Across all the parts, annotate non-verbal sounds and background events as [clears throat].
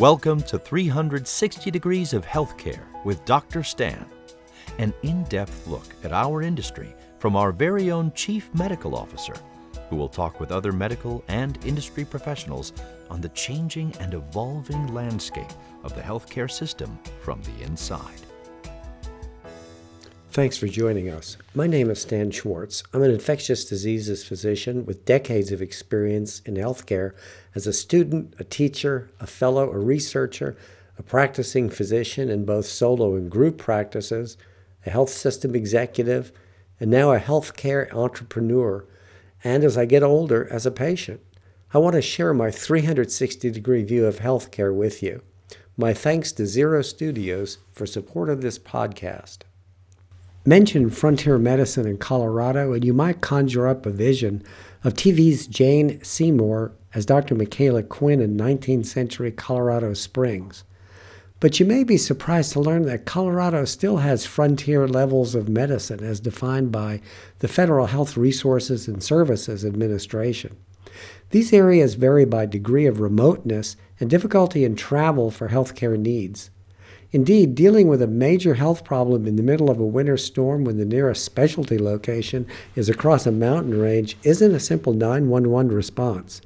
Welcome to 360 Degrees of Healthcare with Dr. Stan, an in depth look at our industry from our very own Chief Medical Officer, who will talk with other medical and industry professionals on the changing and evolving landscape of the healthcare system from the inside. Thanks for joining us. My name is Stan Schwartz. I'm an infectious diseases physician with decades of experience in healthcare as a student, a teacher, a fellow, a researcher, a practicing physician in both solo and group practices, a health system executive, and now a healthcare entrepreneur, and as I get older, as a patient. I want to share my 360 degree view of healthcare with you. My thanks to Zero Studios for support of this podcast. Mention frontier medicine in Colorado, and you might conjure up a vision of TV's Jane Seymour as Dr. Michaela Quinn in 19th century Colorado Springs. But you may be surprised to learn that Colorado still has frontier levels of medicine as defined by the Federal Health Resources and Services Administration. These areas vary by degree of remoteness and difficulty in travel for healthcare needs. Indeed, dealing with a major health problem in the middle of a winter storm when the nearest specialty location is across a mountain range isn't a simple 911 response.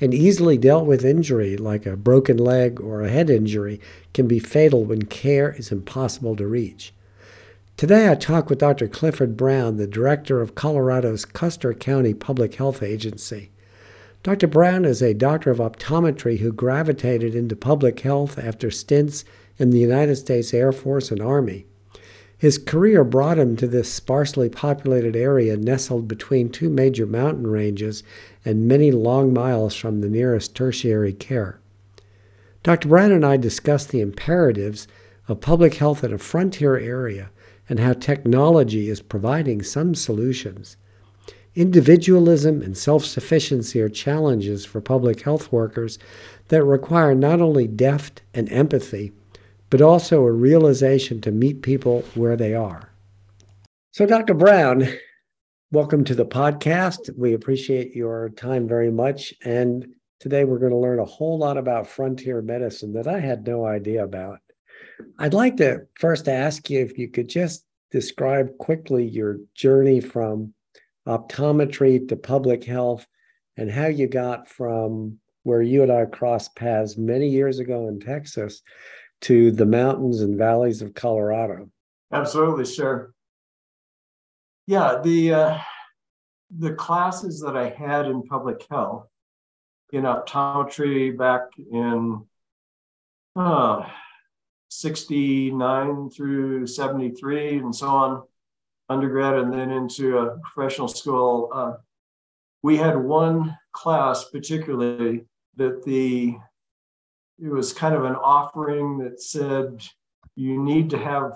An easily dealt with injury, like a broken leg or a head injury, can be fatal when care is impossible to reach. Today, I talk with Dr. Clifford Brown, the director of Colorado's Custer County Public Health Agency. Dr. Brown is a doctor of optometry who gravitated into public health after stints in the United States Air Force and Army. His career brought him to this sparsely populated area nestled between two major mountain ranges and many long miles from the nearest tertiary care. Dr. Brown and I discussed the imperatives of public health in a frontier area and how technology is providing some solutions. Individualism and self sufficiency are challenges for public health workers that require not only deft and empathy, but also a realization to meet people where they are. So, Dr. Brown, welcome to the podcast. We appreciate your time very much. And today we're going to learn a whole lot about frontier medicine that I had no idea about. I'd like to first ask you if you could just describe quickly your journey from optometry to public health and how you got from where you and I crossed paths many years ago in Texas to the mountains and valleys of Colorado. Absolutely, sure. Yeah, the uh, the classes that I had in public health in optometry back in uh, 69 through 73 and so on, undergrad and then into a professional school. Uh, we had one class particularly that the it was kind of an offering that said you need to have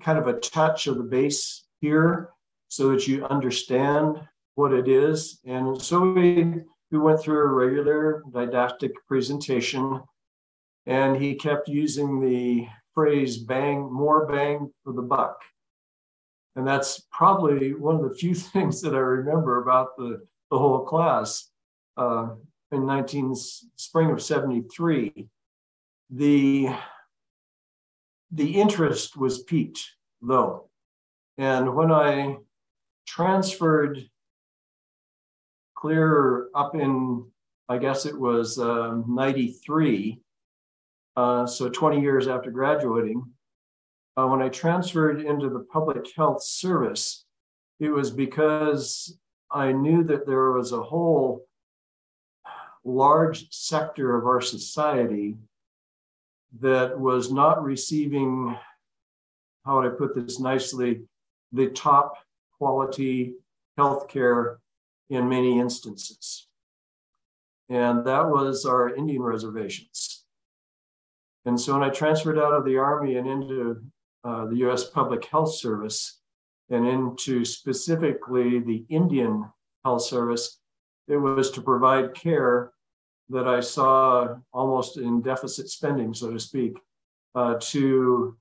kind of a touch of the base here so that you understand what it is. And so we, we went through a regular didactic presentation, and he kept using the phrase bang, more bang for the buck. And that's probably one of the few [laughs] things that I remember about the, the whole class uh, in 19 spring of 73 the the interest was peaked though. And when i transferred clear up in i guess it was um, 93 uh, so 20 years after graduating uh, when i transferred into the public health service it was because i knew that there was a whole large sector of our society that was not receiving, how would I put this nicely, the top quality healthcare in many instances. And that was our Indian reservations. And so when I transferred out of the Army and into uh, the US Public Health Service and into specifically the Indian Health Service, it was to provide care that I saw almost in deficit spending, so to speak, uh, to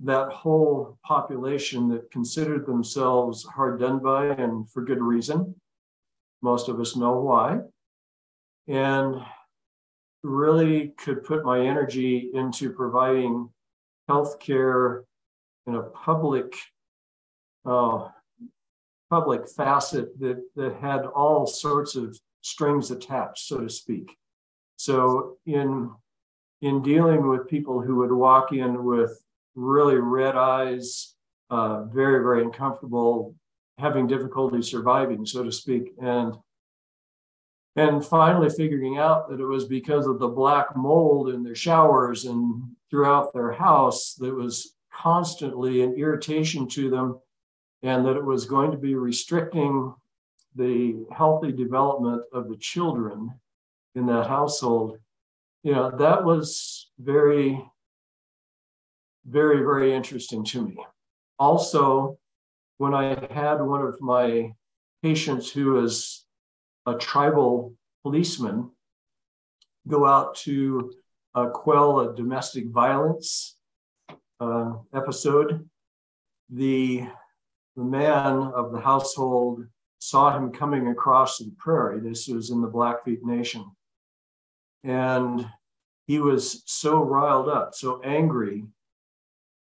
that whole population that considered themselves hard done by and for good reason. Most of us know why. And really could put my energy into providing healthcare in a public uh, public facet that, that had all sorts of strings attached, so to speak. So in in dealing with people who would walk in with really red eyes, uh, very, very uncomfortable, having difficulty surviving, so to speak, and and finally figuring out that it was because of the black mold in their showers and throughout their house that was constantly an irritation to them and that it was going to be restricting the healthy development of the children in that household you know that was very very very interesting to me also when i had one of my patients who is a tribal policeman go out to uh, quell a domestic violence uh, episode. The, the man of the household saw him coming across the prairie. This was in the Blackfeet Nation. And he was so riled up, so angry,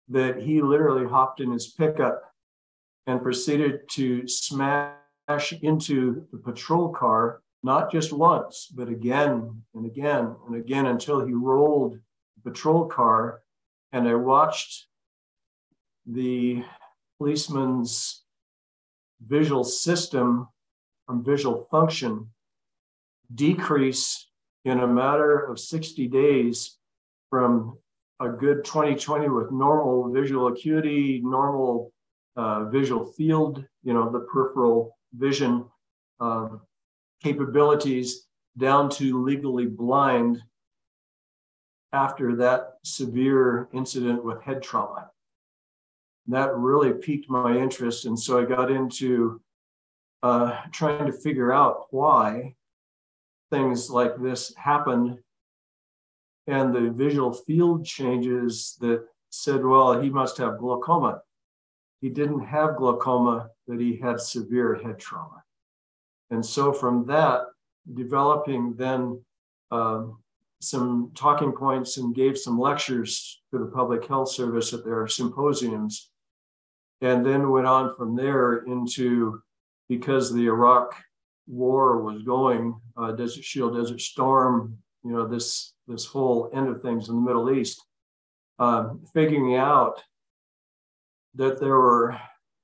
that he literally hopped in his pickup and proceeded to smash into the patrol car, not just once, but again and again and again until he rolled the patrol car. And I watched the policeman's visual system and visual function decrease in a matter of 60 days from a good 2020 with normal visual acuity, normal uh, visual field, you know, the peripheral vision uh, capabilities down to legally blind after that severe incident with head trauma. That really piqued my interest. And so I got into uh, trying to figure out why things like this happened and the visual field changes that said, well, he must have glaucoma. He didn't have glaucoma, but he had severe head trauma. And so from that, developing then um, some talking points and gave some lectures to the public health service at their symposiums. And then went on from there into because the Iraq war was going, uh, Desert Shield, Desert Storm, you know, this this whole end of things in the Middle East, uh, figuring out that there were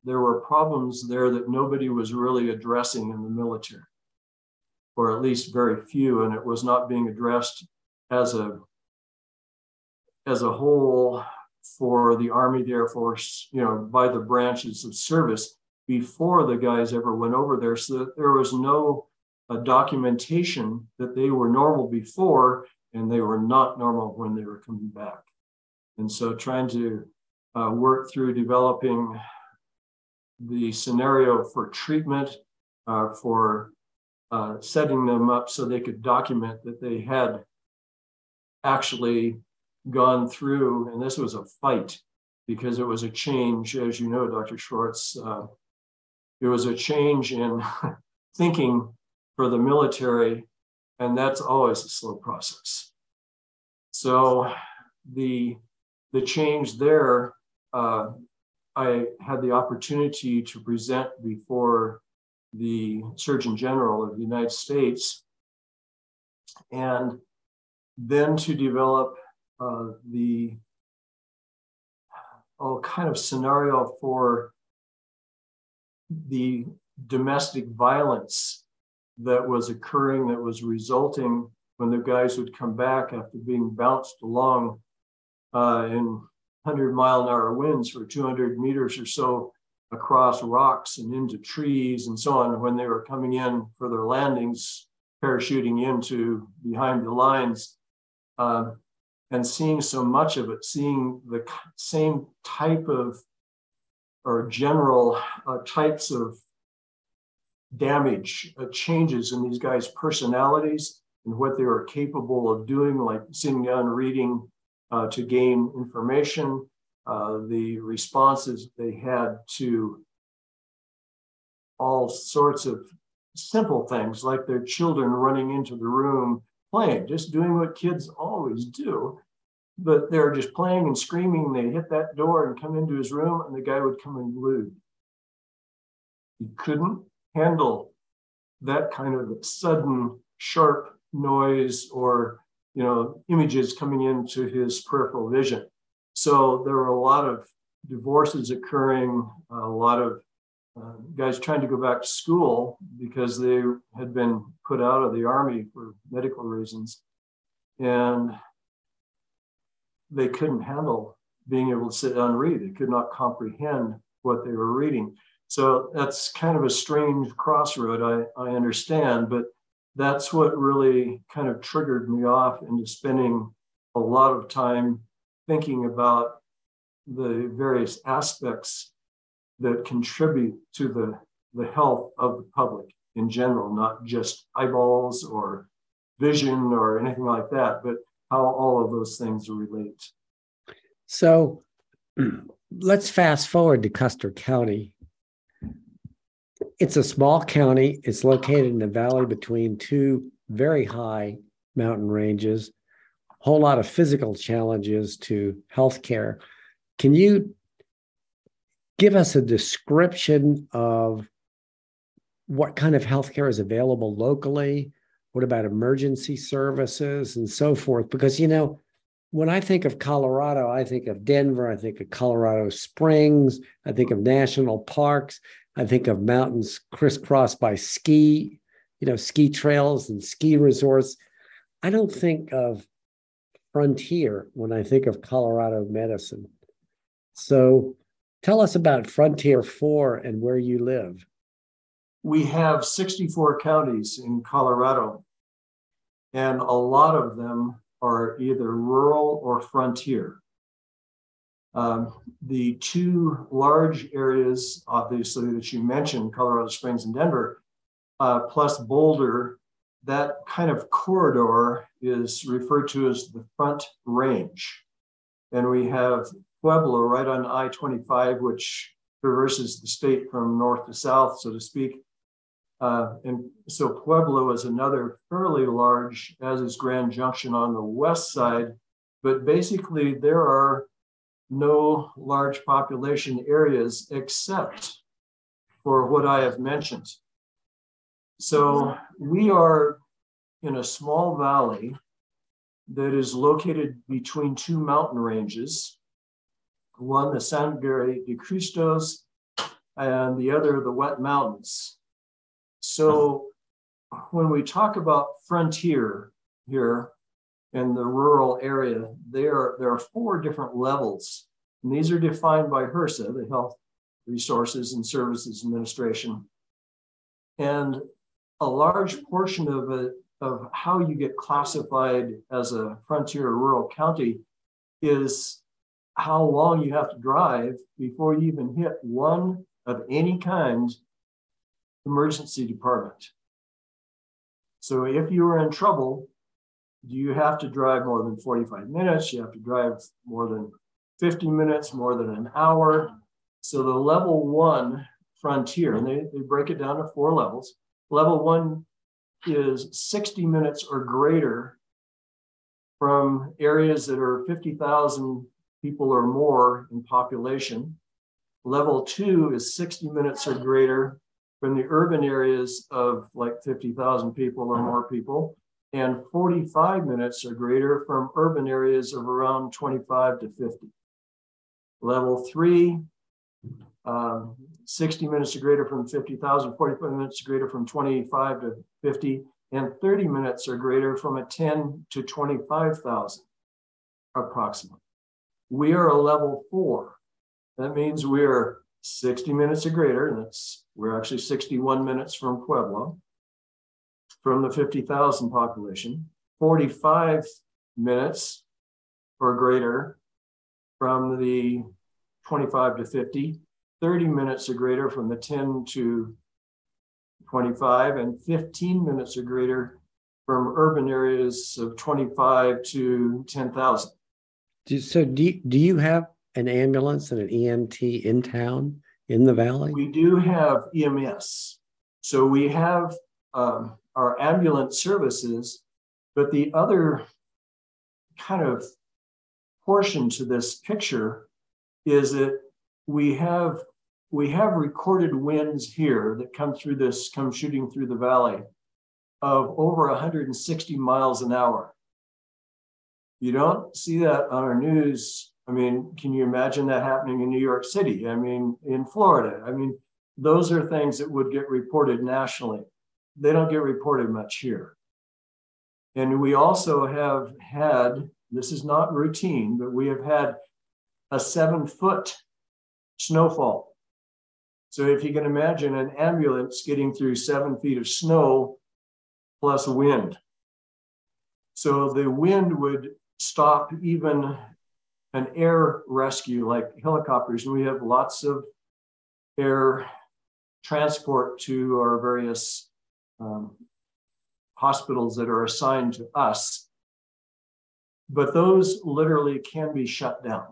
there were problems there that nobody was really addressing in the military, or at least very few, and it was not being addressed as a as a whole for the Army, the Air Force, you know, by the branches of service before the guys ever went over there, so that there was no uh, documentation that they were normal before and they were not normal when they were coming back. And so trying to uh, work through developing the scenario for treatment, uh, for uh, setting them up so they could document that they had actually gone through, and this was a fight because it was a change, as you know, Dr. Schwartz, uh, it was a change in [laughs] thinking for the military, and that's always a slow process. So the the change there uh, I had the opportunity to present before the Surgeon General of the United States and then to develop uh, the all kind of scenario for the domestic violence that was occurring that was resulting when the guys would come back after being bounced along uh, in 100 mile an hour winds for 200 meters or so across rocks and into trees and so on. When they were coming in for their landings, parachuting into behind the lines, uh, and seeing so much of it, seeing the same type of or general uh, types of damage, uh, changes in these guys' personalities and what they were capable of doing, like sitting down reading uh, to gain information, uh, the responses they had to all sorts of simple things like their children running into the room playing, just doing what kids always do. But they're just playing and screaming. They hit that door and come into his room, and the guy would come unglued. He couldn't handle that kind of sudden, sharp noise or you know images coming into his peripheral vision. So there were a lot of divorces occurring, a lot of uh, guys trying to go back to school because they had been put out of the army for medical reasons. And they couldn't handle being able to sit down and read. They could not comprehend what they were reading. So that's kind of a strange crossroad, I, I understand, but that's what really kind of triggered me off into spending a lot of time thinking about the various aspects that contribute to the, the health of the public in general, not just eyeballs or vision or anything like that, but how all of those things relate. So [clears throat] let's fast forward to Custer County. It's a small county. It's located in the valley between two very high mountain ranges, a whole lot of physical challenges to healthcare. Can you give us a description of what kind of healthcare is available locally? What about emergency services and so forth? Because, you know, when I think of Colorado, I think of Denver, I think of Colorado Springs, I think of national parks, I think of mountains crisscrossed by ski, you know, ski trails and ski resorts. I don't think of frontier when I think of Colorado medicine. So tell us about Frontier 4 and where you live. We have 64 counties in Colorado, and a lot of them are either rural or frontier. Um, the two large areas, obviously, that you mentioned, Colorado Springs and Denver, uh, plus Boulder, that kind of corridor is referred to as the Front Range. And we have Pueblo right on I 25, which traverses the state from north to south, so to speak. Uh, and so Pueblo is another fairly large, as is Grand Junction on the west side. But basically, there are no large population areas except for what I have mentioned. So we are in a small valley that is located between two mountain ranges one the Sangre de Cristos and the other the Wet Mountains. So when we talk about frontier here in the rural area, there, there are four different levels. And these are defined by HRSA, the Health Resources and Services Administration. And a large portion of it, of how you get classified as a frontier rural county is how long you have to drive before you even hit one of any kind emergency department. So if you are in trouble, do you have to drive more than 45 minutes? You have to drive more than 50 minutes, more than an hour. So the level one frontier, and they, they break it down to four levels. Level one is 60 minutes or greater from areas that are 50,000 people or more in population. Level two is 60 minutes or greater from the urban areas of like 50,000 people or more people, and 45 minutes or greater from urban areas of around 25 to 50. Level three, um, 60 minutes or greater from 50,000, 45 minutes or greater from 25 to 50, and 30 minutes or greater from a 10 to 25,000 approximately. We are a level four. That means we're 60 minutes or greater. That's we're actually 61 minutes from Pueblo, from the 50,000 population. 45 minutes or greater from the 25 to 50. 30 minutes or greater from the 10 to 25, and 15 minutes or greater from urban areas of 25 to 10,000. So do you, do you have an ambulance and an EMT in town in the valley? We do have EMS. So we have um, our ambulance services But the other kind of portion to this picture is that we have we have recorded winds here that come through this come shooting through the valley of over 160 miles an hour you don't see that on our news. I mean can you imagine that happening in new york city? I mean in florida. I mean those are things that would get reported nationally. They don't get reported much here. And we also have had this is not routine, but we have had a seven foot snowfall. So if you can imagine an ambulance getting through seven feet of snow plus wind. So the wind would stop even an air rescue like helicopters. And we have lots of air transport to our various um, hospitals that are assigned to us but those literally can be shut down.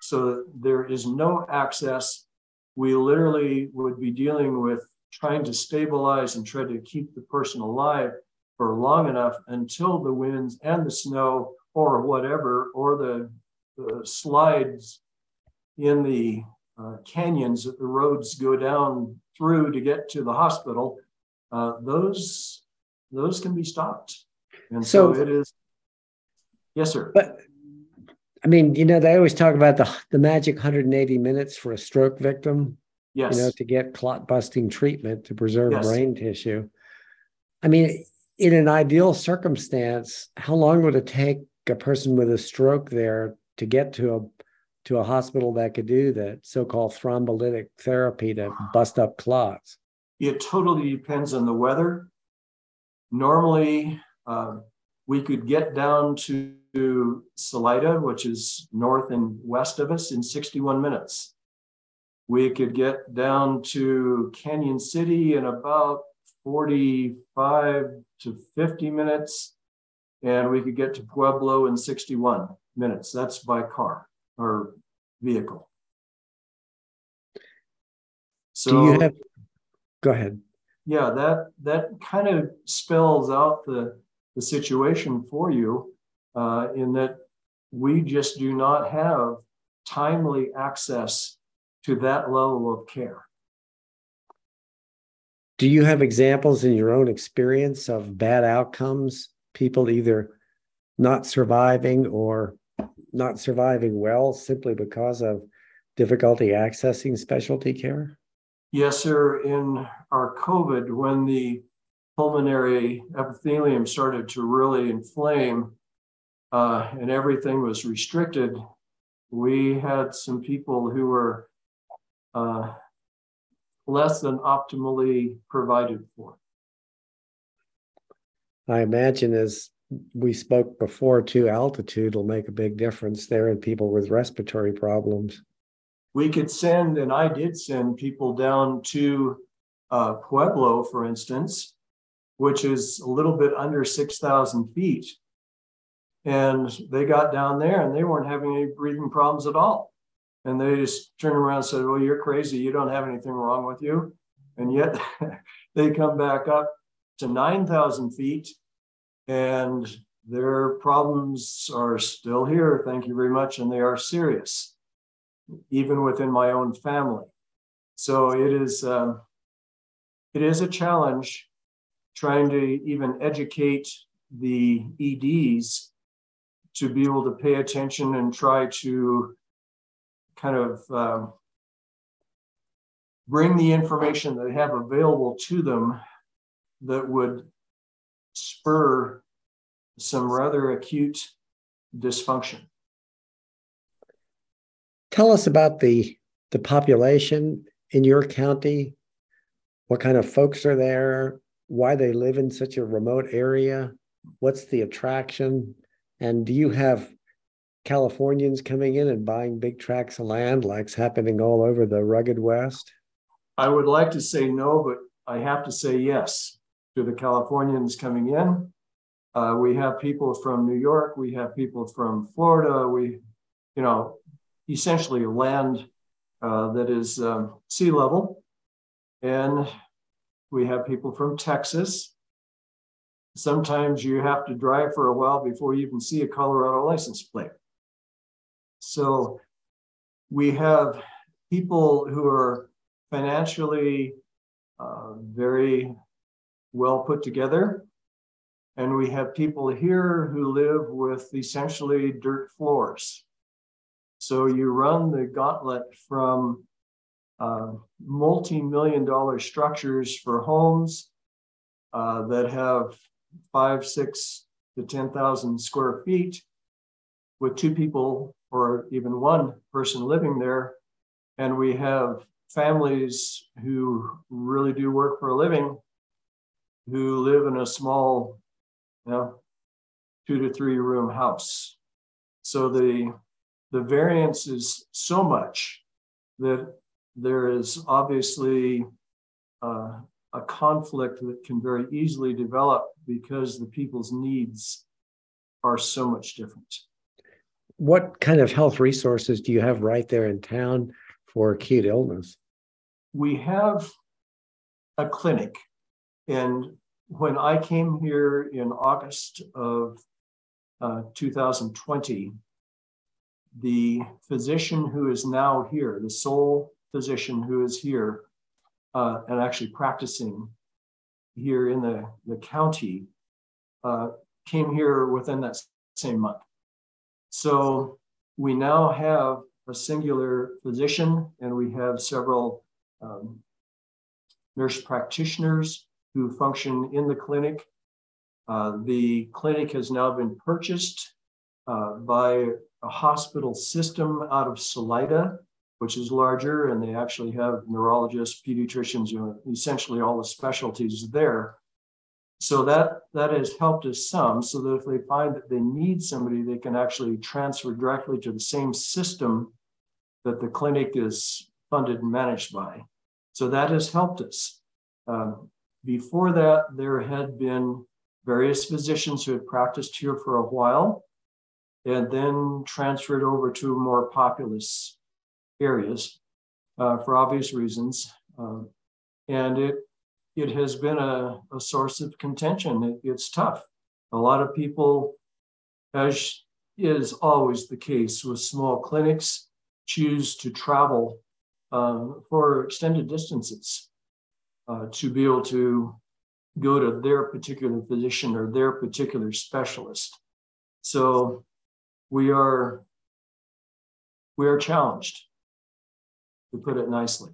So there is no access. We literally would be dealing with trying to stabilize and try to keep the person alive for long enough until the winds and the snow or whatever, or the, the slides in the uh, canyons that the roads go down through to get to the hospital, uh, those those can be stopped. And so, so it is Yes, sir. But I mean, you know, they always talk about the the magic 180 minutes for a stroke victim. Yes. You know, to get clot busting treatment to preserve yes. brain tissue. I mean, in an ideal circumstance, how long would it take a person with a stroke there to get to a to a hospital that could do that so-called thrombolytic therapy to bust up clots? It totally depends on the weather. Normally, uh, we could get down to Salida, which is north and west of us, in 61 minutes. We could get down to Cañon City in about 45 to 50 minutes, and we could get to Pueblo in 61 minutes. That's by car or vehicle. So, do you have? Go ahead. Yeah, that that kind of spells out the the situation for you uh, in that we just do not have timely access to that level of care. Do you have examples in your own experience of bad outcomes, people either not surviving or not surviving well simply because of difficulty accessing specialty care? Yes, sir. In our COVID, when the pulmonary epithelium started to really inflame uh, and everything was restricted, we had some people who were uh, less than optimally provided for. I imagine as we spoke before, too, altitude will make a big difference there in people with respiratory problems. We could send, and I did send people down to uh, Pueblo, for instance, which is a little bit under 6,000 feet. And they got down there and they weren't having any breathing problems at all. And they just turned around and said, Well, you're crazy. You don't have anything wrong with you. And yet [laughs] they come back up to 9,000 feet and their problems are still here. Thank you very much. And they are serious, even within my own family. So it is, uh, it is a challenge trying to even educate the EDs to be able to pay attention and try to kind of um, bring the information that they have available to them that would spur some rather acute dysfunction. Tell us about the the population in your county. What kind of folks are there? why they live in such a remote area? What's the attraction? And do you have Californians coming in and buying big tracts of land like's happening all over the rugged West? I would like to say no, but I have to say yes to the Californians coming in. Uh, we have people from New York, we have people from Florida, we, you know, essentially land uh, that is um, sea level. And we have people from Texas. sometimes you have to drive for a while before you even see a Colorado license plate. So we have people who are financially uh, very well put together. And we have people here who live with essentially dirt floors. So you run the gauntlet from uh, multi million dollar structures for homes uh, that have five, six to 10,000 square feet with two people or even one person living there. And we have families who really do work for a living who live in a small, you know, two to three room house. So the the variance is so much that there is obviously uh, a conflict that can very easily develop because the people's needs are so much different. What kind of health resources do you have right there in town for acute illness? We have a clinic. And when I came here in August of uh, 2020, the physician who is now here, the sole physician who is here, uh, and actually practicing here in the, the county uh, came here within that same month. So we now have a singular physician and we have several um, nurse practitioners who function in the clinic. Uh, the clinic has now been purchased uh, by a hospital system out of Salida, which is larger, and they actually have neurologists, pediatricians, you know, essentially all the specialties there. So that that has helped us some, so that if they find that they need somebody, they can actually transfer directly to the same system that the clinic is funded and managed by. So that has helped us. Um, before that, there had been various physicians who had practiced here for a while and then transferred over to more populous areas uh, for obvious reasons. Um, and it, it has been a, a source of contention. It, it's tough. A lot of people, as is always the case with small clinics, choose to travel uh, for extended distances uh, to be able to go to their particular physician or their particular specialist. So we are we are challenged to put it nicely.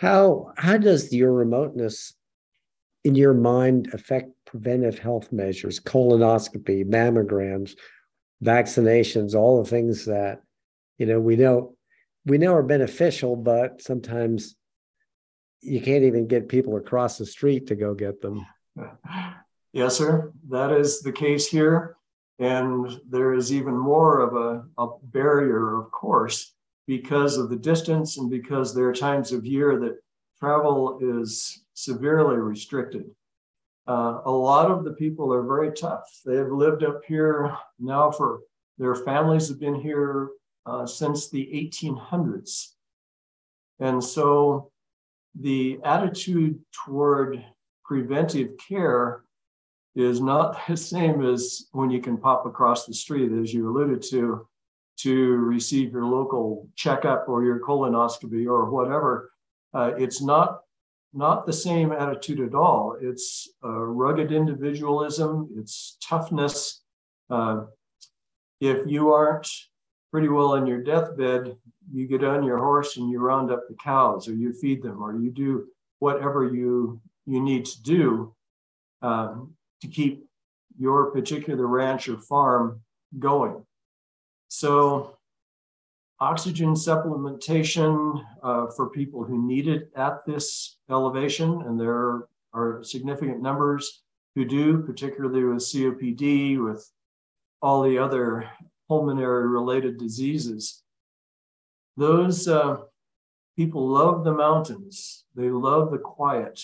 How how does your remoteness in your mind affect preventive health measures, colonoscopy, mammograms, vaccinations, all the things that you know we know we know are beneficial, but sometimes you can't even get people across the street to go get them. [laughs] Yes, sir. That is the case here. And there is even more of a, a barrier, of course, because of the distance and because there are times of year that travel is severely restricted. Uh, a lot of the people are very tough. They have lived up here now for their families have been here uh, since the 1800s. And so the attitude toward preventive care is not the [laughs] same as when you can pop across the street, as you alluded to, to receive your local checkup or your colonoscopy or whatever. Uh, it's not not the same attitude at all. It's rugged individualism. It's toughness. Uh, if you aren't pretty well on your deathbed, you get on your horse and you round up the cows, or you feed them, or you do whatever you you need to do. Um, to keep your particular ranch or farm going. So, oxygen supplementation uh, for people who need it at this elevation, and there are significant numbers who do, particularly with COPD, with all the other pulmonary related diseases. Those uh, people love the mountains, they love the quiet,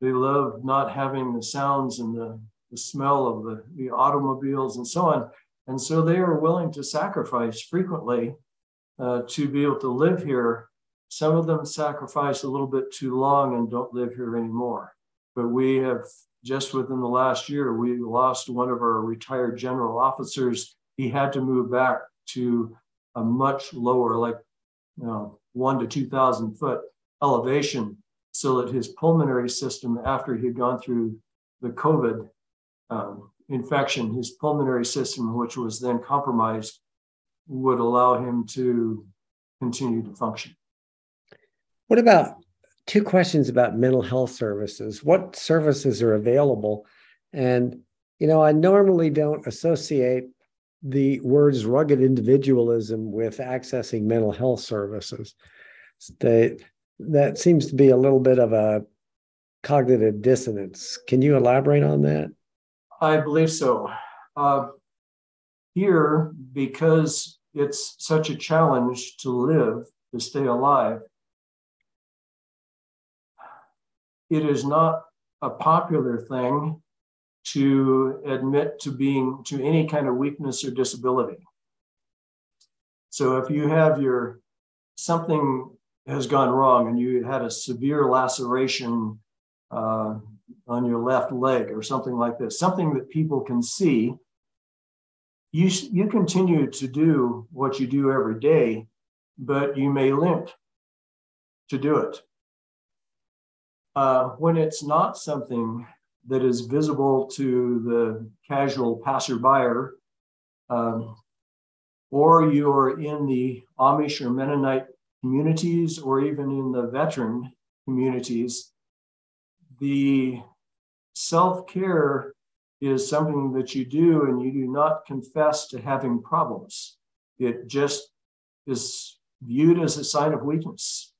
they love not having the sounds and the, the smell of the, the automobiles and so on. And so they are willing to sacrifice frequently uh, to be able to live here. Some of them sacrifice a little bit too long and don't live here anymore. But we have just within the last year, we lost one of our retired general officers. He had to move back to a much lower, like you know, one to 2,000 foot elevation, so that his pulmonary system, after he had gone through the COVID um, infection, his pulmonary system, which was then compromised, would allow him to continue to function. What about two questions about mental health services? What services are available? And, you know, I normally don't associate the words rugged individualism with accessing mental health services. They, that seems to be a little bit of a cognitive dissonance. Can you elaborate on that? I believe so. Uh, here, because it's such a challenge to live, to stay alive, it is not a popular thing to admit to being to any kind of weakness or disability. So if you have your something has gone wrong and you had a severe laceration uh, on your left leg or something like this, something that people can see, you, you continue to do what you do every day, but you may limp to do it. Uh, when it's not something that is visible to the casual passerby, um, or you're in the Amish or Mennonite communities, or even in the veteran communities, the self care is something that you do and you do not confess to having problems. It just is viewed as a sign of weakness.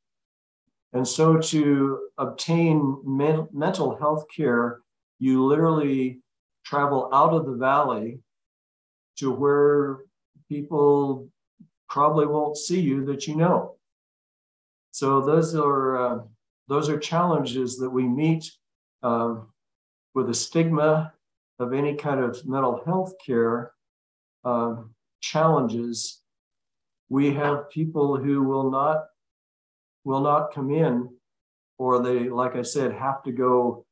And so to obtain men- mental health care, you literally travel out of the valley to where people probably won't see you that you know. So those are uh, those are challenges that we meet uh, with a stigma of any kind of mental health care uh, challenges. We have people who will not will not come in, or they, like I said, have to go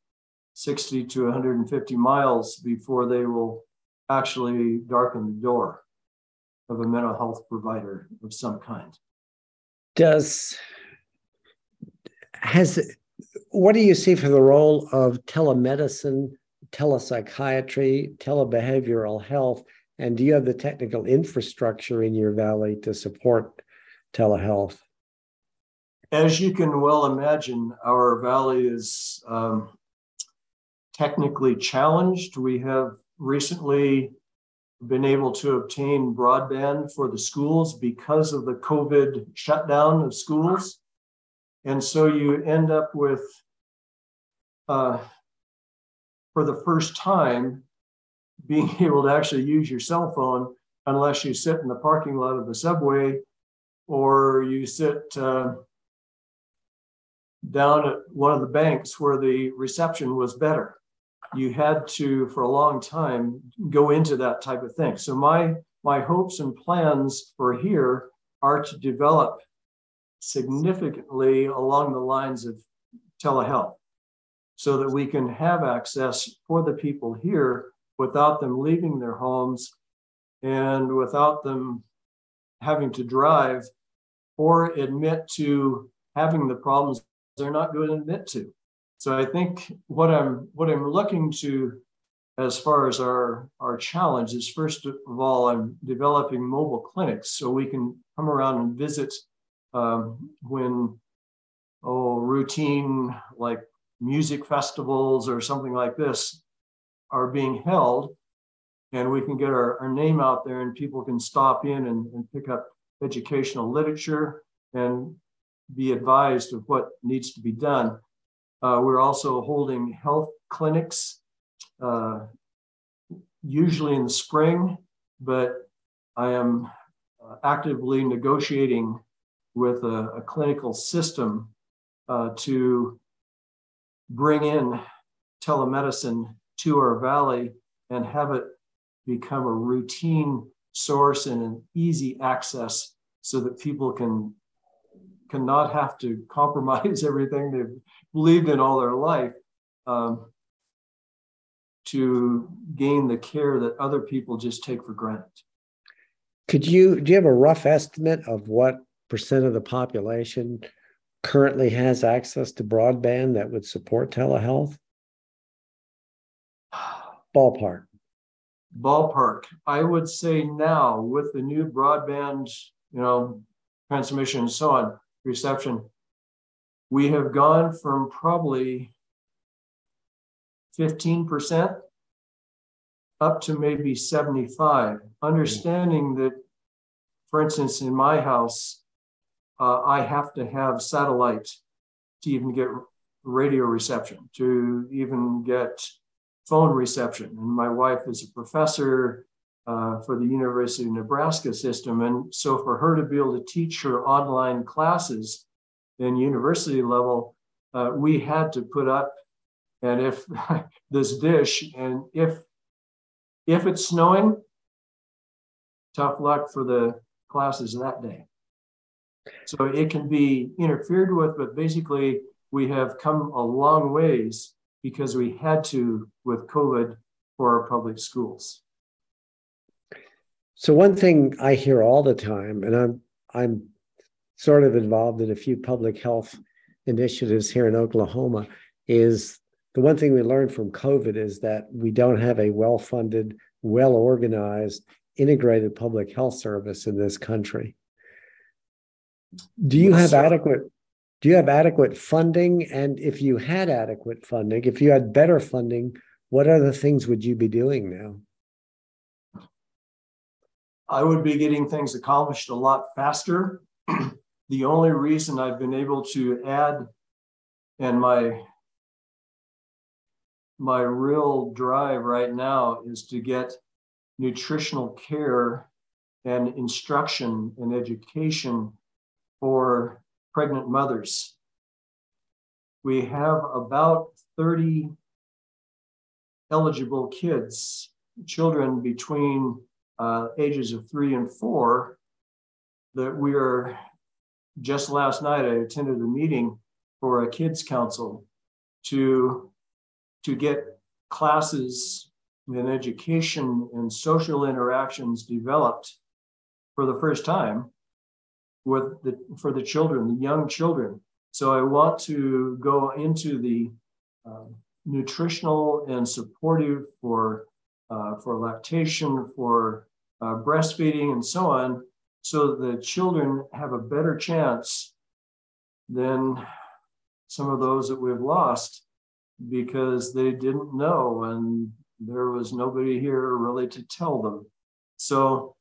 60 to 150 miles before they will actually darken the door of a mental health provider of some kind. Does has what do you see for the role of telemedicine, telepsychiatry, telebehavioral health, and do you have the technical infrastructure in your valley to support telehealth? As you can well imagine, our valley is um, technically challenged. We have recently been able to obtain broadband for the schools because of the COVID shutdown of schools. And so you end up with, uh, for the first time, being [laughs] able to actually use your cell phone unless you sit in the parking lot of the subway or you sit uh, down at one of the banks where the reception was better. You had to, for a long time, go into that type of thing. So my my hopes and plans for here are to develop significantly along the lines of telehealth so that we can have access for the people here without them leaving their homes and without them having to drive or admit to having the problems they're not going to admit to. So I think what I'm what I'm looking to as far as our our challenge is first of all I'm developing mobile clinics so we can come around and visit um, when oh routine like music festivals or something like this are being held and we can get our, our name out there and people can stop in and, and pick up educational literature and be advised of what needs to be done. Uh, we're also holding health clinics, uh, usually in the spring, but I am uh, actively negotiating with a, a clinical system uh, to bring in telemedicine to our valley and have it become a routine source and an easy access so that people can cannot have to compromise [laughs] everything they've believed in all their life um, to gain the care that other people just take for granted. Could you do you have a rough estimate of what percent of the population currently has access to broadband that would support telehealth? [sighs] Ballpark. Ballpark. I would say now with the new broadband, you know, transmission and so on, reception, we have gone from probably 15% up to maybe 75, understanding that, for instance, in my house, uh, I have to have satellite to even get radio reception, to even get phone reception. And my wife is a professor uh, for the University of Nebraska system. And so for her to be able to teach her online classes in university level, uh, we had to put up and if [laughs] this dish and if if it's snowing tough luck for the classes that day so it can be interfered with but basically we have come a long ways because we had to with covid for our public schools so one thing i hear all the time and i'm i'm sort of involved in a few public health initiatives here in oklahoma is the one thing we learned from COVID is that we don't have a well funded, well organized, integrated public health service in this country. Do you have adequate? Do you have adequate funding? And if you had adequate funding, if you had better funding, what other things would you be doing now? I would be getting things accomplished a lot faster. [clears throat] the only reason I've been able to add, and my my real drive right now is to get nutritional care and instruction and education for pregnant mothers. We have about 30 eligible kids, children between uh, ages of three and four, that we are just last night. I attended a meeting for a kids council to to get classes and education and social interactions developed for the first time with the for the children, the young children. So I want to go into the uh, nutritional and supportive for uh, for lactation, for uh, breastfeeding, and so on, so the children have a better chance than some of those that we've lost because they didn't know and there was nobody here really to tell them. So,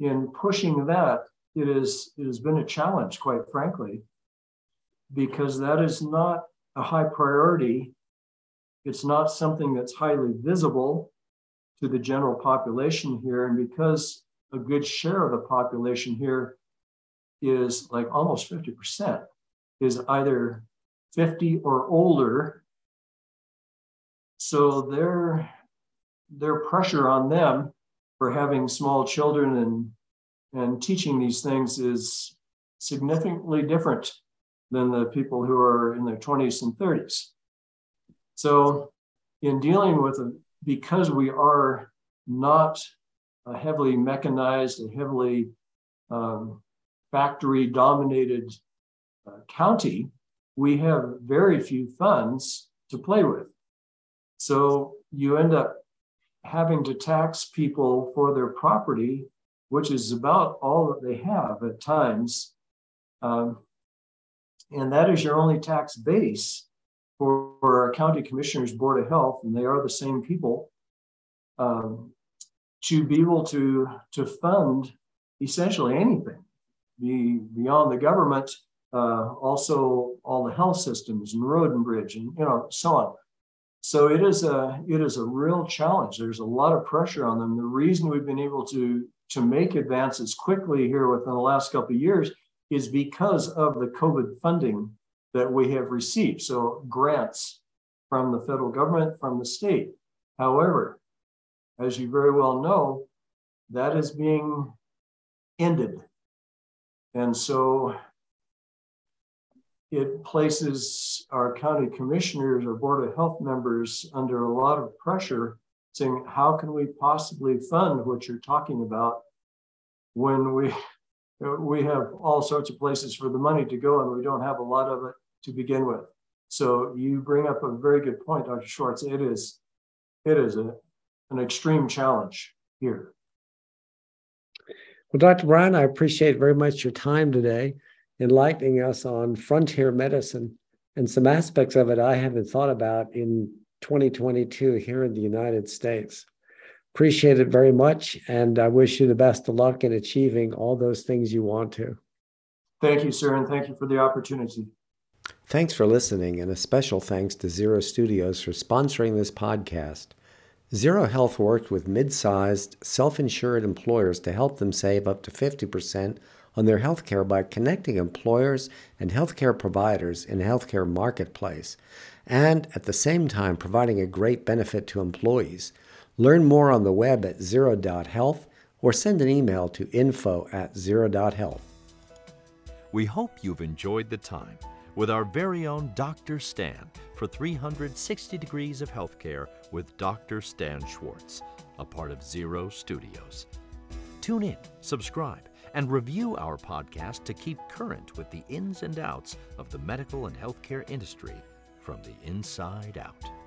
in pushing that, it, is, it has been a challenge, quite frankly, because that is not a high priority. It's not something that's highly visible to the general population here. And because a good share of the population here is like almost 50% is either 50 or older so their their pressure on them for having small children and and teaching these things is significantly different than the people who are in their 20s and 30s. So in dealing with it, because we are not a heavily mechanized, a heavily um, factory dominated uh, county, we have very few funds to play with. So you end up having to tax people for their property, which is about all that they have at times. Um, and that is your only tax base for, our county commissioners board of health, and they are the same people, um, to be able to, to fund essentially anything be, beyond the government, uh, also all the health systems and road and bridge and you know so on. So it is a it is a real challenge. There's a lot of pressure on them. The reason we've been able to to make advances quickly here within the last couple of years is because of the COVID funding that we have received. So grants from the federal government, from the state. However, as you very well know, that is being ended. And so it places our county commissioners or board of health members under a lot of pressure saying, how can we possibly fund what you're talking about when we [laughs] we have all sorts of places for the money to go and we don't have a lot of it to begin with. So you bring up a very good point, Dr. Schwartz. It is it is a, an extreme challenge here. Well, Dr. Brown, I appreciate very much your time today, enlightening us on frontier medicine and some aspects of it I haven't thought about in 2022 here in the United States. Appreciate it very much, and I wish you the best of luck in achieving all those things you want to. Thank you, sir, and thank you for the opportunity. Thanks for listening, and a special thanks to Zero Studios for sponsoring this podcast. Zero Health worked with mid sized, self insured employers to help them save up to 50% on their healthcare by connecting employers and healthcare providers in a healthcare marketplace, and at the same time providing a great benefit to employees. Learn more on the web at zero.health or send an email to info at zero.health. We hope you've enjoyed the time with our very own Dr. Stan for 360 Degrees of Healthcare with Dr. Stan Schwartz, a part of Zero Studios. Tune in, subscribe, and review our podcast to keep current with the ins and outs of the medical and healthcare industry from the inside out.